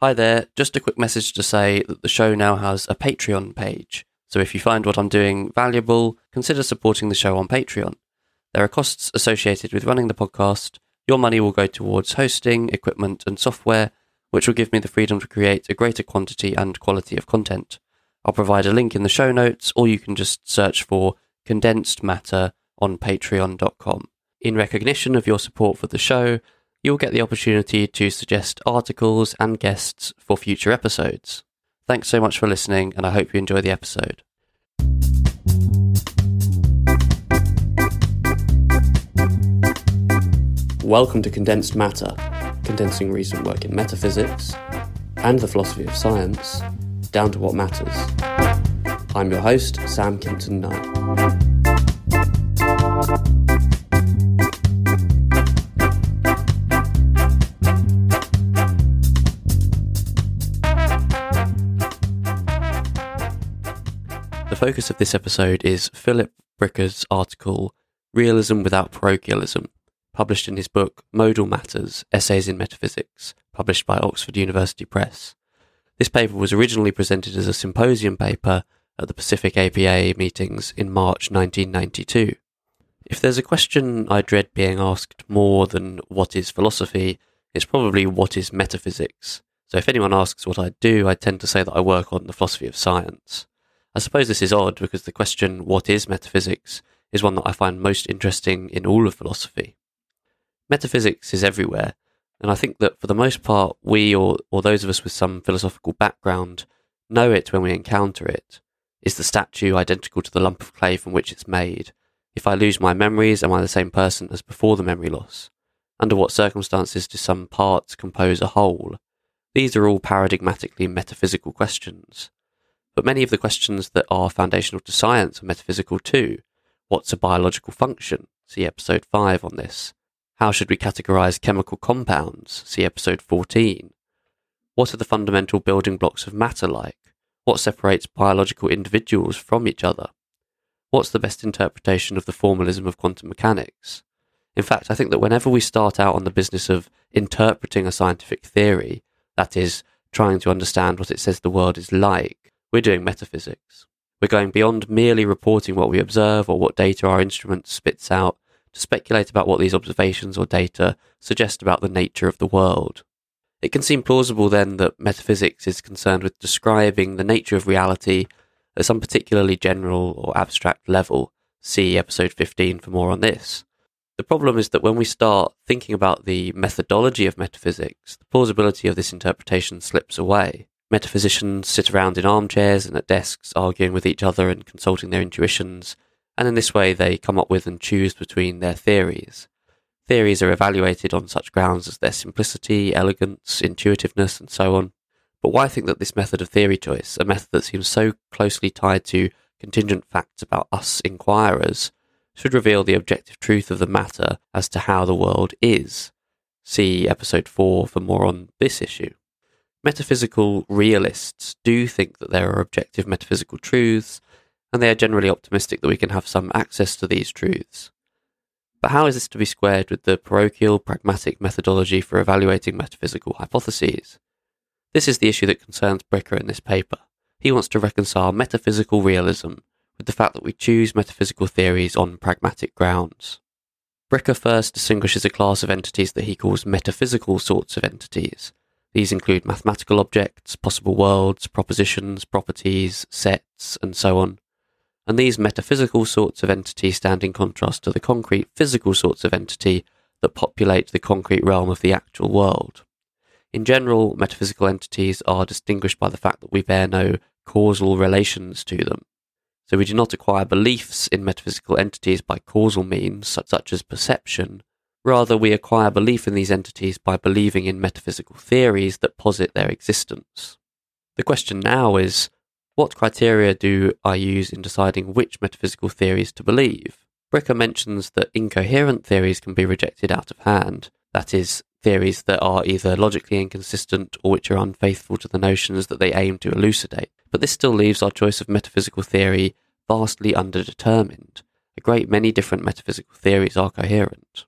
Hi there, just a quick message to say that the show now has a Patreon page. So if you find what I'm doing valuable, consider supporting the show on Patreon. There are costs associated with running the podcast. Your money will go towards hosting, equipment, and software, which will give me the freedom to create a greater quantity and quality of content. I'll provide a link in the show notes, or you can just search for Condensed Matter on patreon.com. In recognition of your support for the show, you'll get the opportunity to suggest articles and guests for future episodes. Thanks so much for listening, and I hope you enjoy the episode. Welcome to Condensed Matter, condensing recent work in metaphysics and the philosophy of science down to what matters. I'm your host, Sam Kinton Knight. Focus of this episode is Philip Bricker's article, Realism Without Parochialism, published in his book Modal Matters Essays in Metaphysics, published by Oxford University Press. This paper was originally presented as a symposium paper at the Pacific APA meetings in March 1992. If there's a question I dread being asked more than what is philosophy, it's probably what is metaphysics. So if anyone asks what I do, I tend to say that I work on the philosophy of science. I suppose this is odd because the question, what is metaphysics, is one that I find most interesting in all of philosophy. Metaphysics is everywhere, and I think that for the most part, we or, or those of us with some philosophical background know it when we encounter it. Is the statue identical to the lump of clay from which it's made? If I lose my memories, am I the same person as before the memory loss? Under what circumstances do some parts compose a whole? These are all paradigmatically metaphysical questions. But many of the questions that are foundational to science are metaphysical too. What's a biological function? See episode 5 on this. How should we categorize chemical compounds? See episode 14. What are the fundamental building blocks of matter like? What separates biological individuals from each other? What's the best interpretation of the formalism of quantum mechanics? In fact, I think that whenever we start out on the business of interpreting a scientific theory, that is, trying to understand what it says the world is like, we're doing metaphysics. We're going beyond merely reporting what we observe or what data our instrument spits out to speculate about what these observations or data suggest about the nature of the world. It can seem plausible then that metaphysics is concerned with describing the nature of reality at some particularly general or abstract level. See episode 15 for more on this. The problem is that when we start thinking about the methodology of metaphysics, the plausibility of this interpretation slips away. Metaphysicians sit around in armchairs and at desks arguing with each other and consulting their intuitions, and in this way they come up with and choose between their theories. Theories are evaluated on such grounds as their simplicity, elegance, intuitiveness, and so on. But why think that this method of theory choice, a method that seems so closely tied to contingent facts about us inquirers, should reveal the objective truth of the matter as to how the world is? See episode 4 for more on this issue. Metaphysical realists do think that there are objective metaphysical truths, and they are generally optimistic that we can have some access to these truths. But how is this to be squared with the parochial, pragmatic methodology for evaluating metaphysical hypotheses? This is the issue that concerns Bricker in this paper. He wants to reconcile metaphysical realism with the fact that we choose metaphysical theories on pragmatic grounds. Bricker first distinguishes a class of entities that he calls metaphysical sorts of entities, these include mathematical objects, possible worlds, propositions, properties, sets, and so on. And these metaphysical sorts of entity stand in contrast to the concrete physical sorts of entity that populate the concrete realm of the actual world. In general, metaphysical entities are distinguished by the fact that we bear no causal relations to them. So we do not acquire beliefs in metaphysical entities by causal means, such as perception, Rather, we acquire belief in these entities by believing in metaphysical theories that posit their existence. The question now is what criteria do I use in deciding which metaphysical theories to believe? Bricker mentions that incoherent theories can be rejected out of hand, that is, theories that are either logically inconsistent or which are unfaithful to the notions that they aim to elucidate. But this still leaves our choice of metaphysical theory vastly underdetermined. A great many different metaphysical theories are coherent.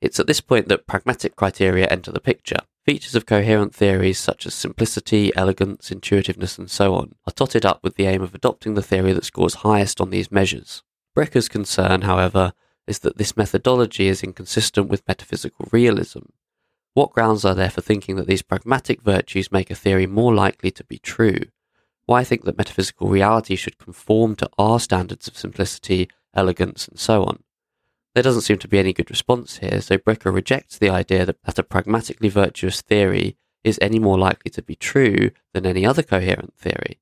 It's at this point that pragmatic criteria enter the picture. Features of coherent theories such as simplicity, elegance, intuitiveness, and so on are totted up with the aim of adopting the theory that scores highest on these measures. Bricker's concern, however, is that this methodology is inconsistent with metaphysical realism. What grounds are there for thinking that these pragmatic virtues make a theory more likely to be true? Why think that metaphysical reality should conform to our standards of simplicity, elegance, and so on? There doesn't seem to be any good response here, so Bricker rejects the idea that, that a pragmatically virtuous theory is any more likely to be true than any other coherent theory.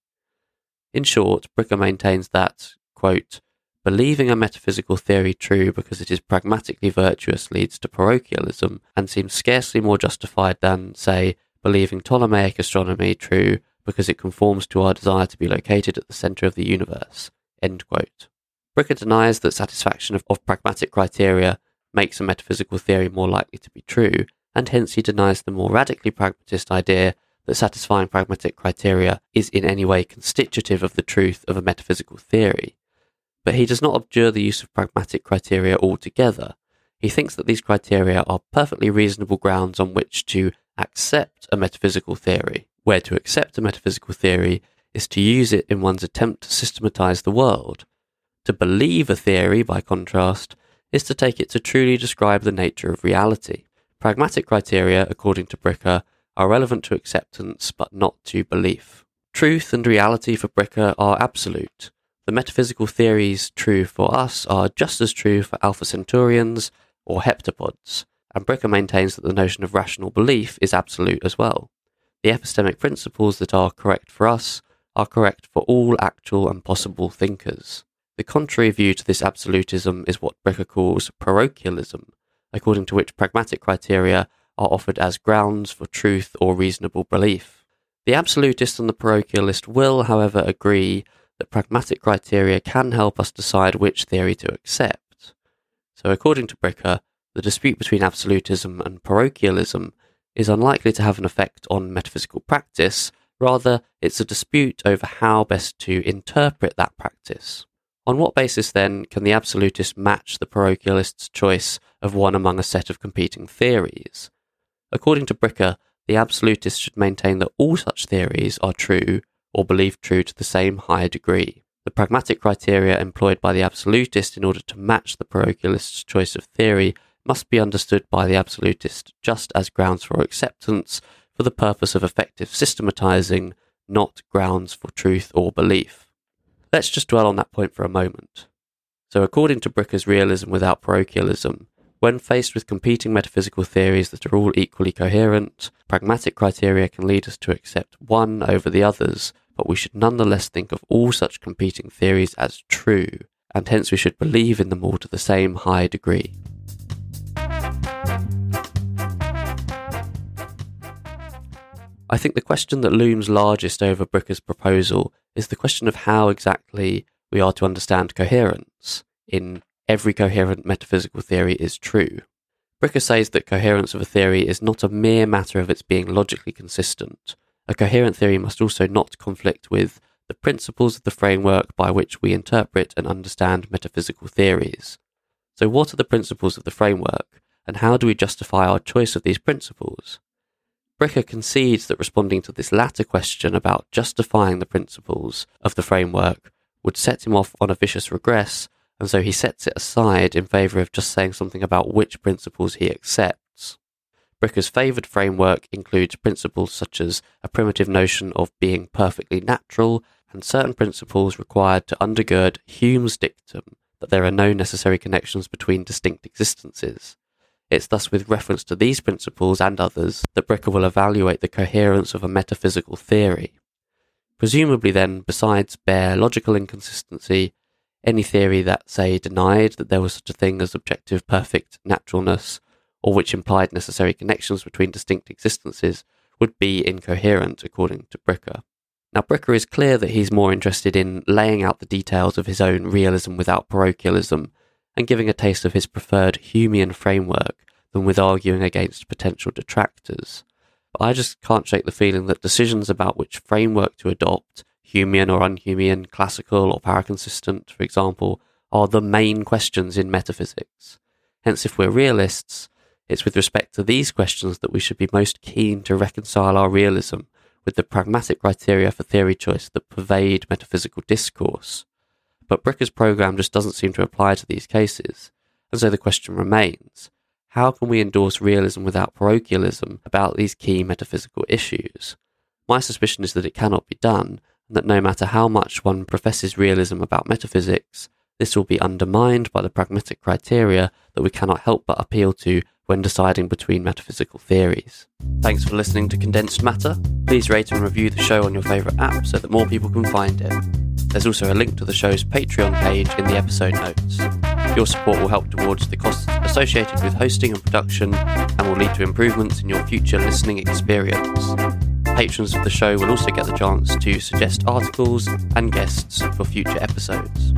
In short, Bricker maintains that, quote, believing a metaphysical theory true because it is pragmatically virtuous leads to parochialism and seems scarcely more justified than, say, believing Ptolemaic astronomy true because it conforms to our desire to be located at the centre of the universe. End quote. Bricker denies that satisfaction of, of pragmatic criteria makes a metaphysical theory more likely to be true, and hence he denies the more radically pragmatist idea that satisfying pragmatic criteria is in any way constitutive of the truth of a metaphysical theory. But he does not abjure the use of pragmatic criteria altogether. He thinks that these criteria are perfectly reasonable grounds on which to accept a metaphysical theory, where to accept a metaphysical theory is to use it in one's attempt to systematize the world, to believe a theory, by contrast, is to take it to truly describe the nature of reality. Pragmatic criteria, according to Bricker, are relevant to acceptance but not to belief. Truth and reality for Bricker are absolute. The metaphysical theories true for us are just as true for Alpha Centaurians or heptapods, and Bricker maintains that the notion of rational belief is absolute as well. The epistemic principles that are correct for us are correct for all actual and possible thinkers. The contrary view to this absolutism is what Bricker calls parochialism, according to which pragmatic criteria are offered as grounds for truth or reasonable belief. The absolutist and the parochialist will, however, agree that pragmatic criteria can help us decide which theory to accept. So, according to Bricker, the dispute between absolutism and parochialism is unlikely to have an effect on metaphysical practice, rather, it's a dispute over how best to interpret that practice. On what basis, then, can the absolutist match the parochialist's choice of one among a set of competing theories? According to Bricker, the absolutist should maintain that all such theories are true or believed true to the same high degree. The pragmatic criteria employed by the absolutist in order to match the parochialist's choice of theory must be understood by the absolutist just as grounds for acceptance for the purpose of effective systematizing, not grounds for truth or belief. Let's just dwell on that point for a moment. So, according to Bricker's realism without parochialism, when faced with competing metaphysical theories that are all equally coherent, pragmatic criteria can lead us to accept one over the others, but we should nonetheless think of all such competing theories as true, and hence we should believe in them all to the same high degree. I think the question that looms largest over Bricker's proposal is the question of how exactly we are to understand coherence in every coherent metaphysical theory is true. Bricker says that coherence of a theory is not a mere matter of its being logically consistent. A coherent theory must also not conflict with the principles of the framework by which we interpret and understand metaphysical theories. So, what are the principles of the framework, and how do we justify our choice of these principles? Bricker concedes that responding to this latter question about justifying the principles of the framework would set him off on a vicious regress, and so he sets it aside in favour of just saying something about which principles he accepts. Bricker's favoured framework includes principles such as a primitive notion of being perfectly natural and certain principles required to undergird Hume's dictum that there are no necessary connections between distinct existences. It's thus with reference to these principles and others that Bricker will evaluate the coherence of a metaphysical theory. Presumably, then, besides bare logical inconsistency, any theory that, say, denied that there was such a thing as objective perfect naturalness, or which implied necessary connections between distinct existences, would be incoherent, according to Bricker. Now, Bricker is clear that he's more interested in laying out the details of his own realism without parochialism and giving a taste of his preferred Humean framework than with arguing against potential detractors. But I just can't shake the feeling that decisions about which framework to adopt, Humean or unhumean, classical or paraconsistent, for example, are the main questions in metaphysics. Hence, if we're realists, It's with respect to these questions that we should be most keen to reconcile our realism with the pragmatic criteria for theory choice that pervade metaphysical discourse. But Bricker's program just doesn't seem to apply to these cases, and so the question remains how can we endorse realism without parochialism about these key metaphysical issues? My suspicion is that it cannot be done, and that no matter how much one professes realism about metaphysics, this will be undermined by the pragmatic criteria that we cannot help but appeal to when deciding between metaphysical theories. Thanks for listening to Condensed Matter. Please rate and review the show on your favourite app so that more people can find it. There's also a link to the show's Patreon page in the episode notes. Your support will help towards the costs associated with hosting and production and will lead to improvements in your future listening experience. Patrons of the show will also get the chance to suggest articles and guests for future episodes.